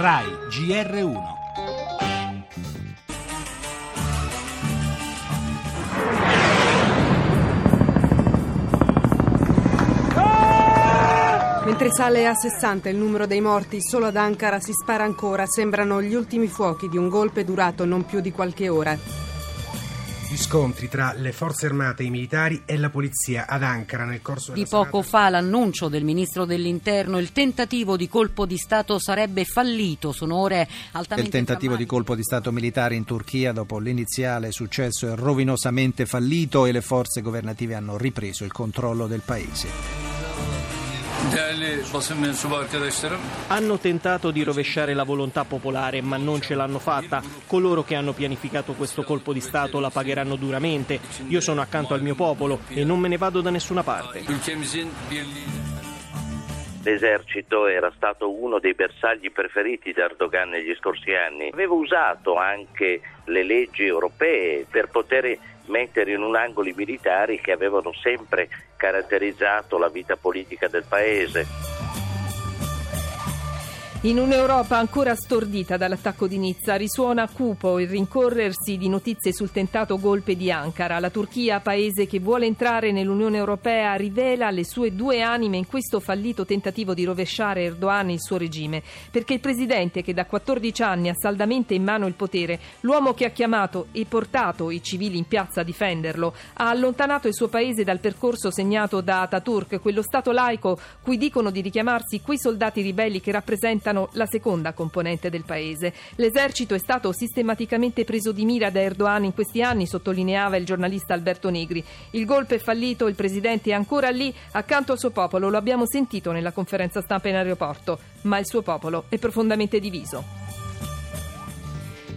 RAI GR1. Mentre sale a 60 il numero dei morti, solo ad Ankara si spara ancora. Sembrano gli ultimi fuochi di un golpe durato non più di qualche ora. Gli scontri tra le forze armate, i militari e la polizia ad Ankara nel corso Di della poco fa l'annuncio del ministro dell'interno, il tentativo di colpo di Stato sarebbe fallito. Sono ore altamente Il tentativo di colpo di Stato militare in Turchia dopo l'iniziale successo è rovinosamente fallito e le forze governative hanno ripreso il controllo del paese. Değerli basın mensubu arkadaşlarım, Hanno tentato di rovesciare la volontà popolare, ma non ce l'hanno fatta. Coloro che hanno pianificato questo colpo di Stato la pagheranno duramente. Io sono accanto al mio popolo e non me ne vado da nessuna parte. L'esercito era stato uno dei bersagli preferiti da Erdogan negli scorsi anni. Aveva usato anche le leggi europee per poter mettere in un angolo i militari che avevano sempre caratterizzato la vita politica del paese. In un'Europa ancora stordita dall'attacco di Nizza risuona cupo il rincorrersi di notizie sul tentato golpe di Ankara. La Turchia, paese che vuole entrare nell'Unione Europea, rivela le sue due anime in questo fallito tentativo di rovesciare Erdogan e il suo regime. Perché il presidente che da 14 anni ha saldamente in mano il potere, l'uomo che ha chiamato e portato i civili in piazza a difenderlo, ha allontanato il suo paese dal percorso segnato da Ataturk, quello Stato laico cui dicono di richiamarsi quei soldati ribelli che rappresentano la seconda componente del paese. L'esercito è stato sistematicamente preso di mira da Erdogan in questi anni, sottolineava il giornalista Alberto Negri. Il golpe è fallito, il presidente è ancora lì, accanto al suo popolo, lo abbiamo sentito nella conferenza stampa in aeroporto, ma il suo popolo è profondamente diviso.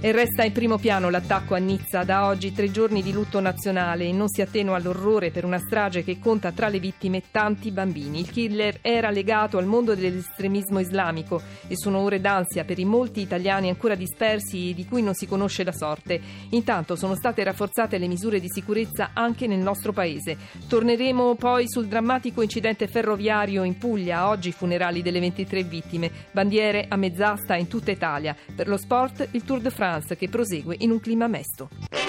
E resta in primo piano l'attacco a Nizza, da oggi tre giorni di lutto nazionale e non si attenua all'orrore per una strage che conta tra le vittime tanti bambini. Il killer era legato al mondo dell'estremismo islamico e sono ore d'ansia per i molti italiani ancora dispersi e di cui non si conosce la sorte. Intanto sono state rafforzate le misure di sicurezza anche nel nostro paese. Torneremo poi sul drammatico incidente ferroviario in Puglia, oggi funerali delle 23 vittime, bandiere a mezz'asta in tutta Italia. Per lo sport il Tour de France che prosegue in un clima mesto.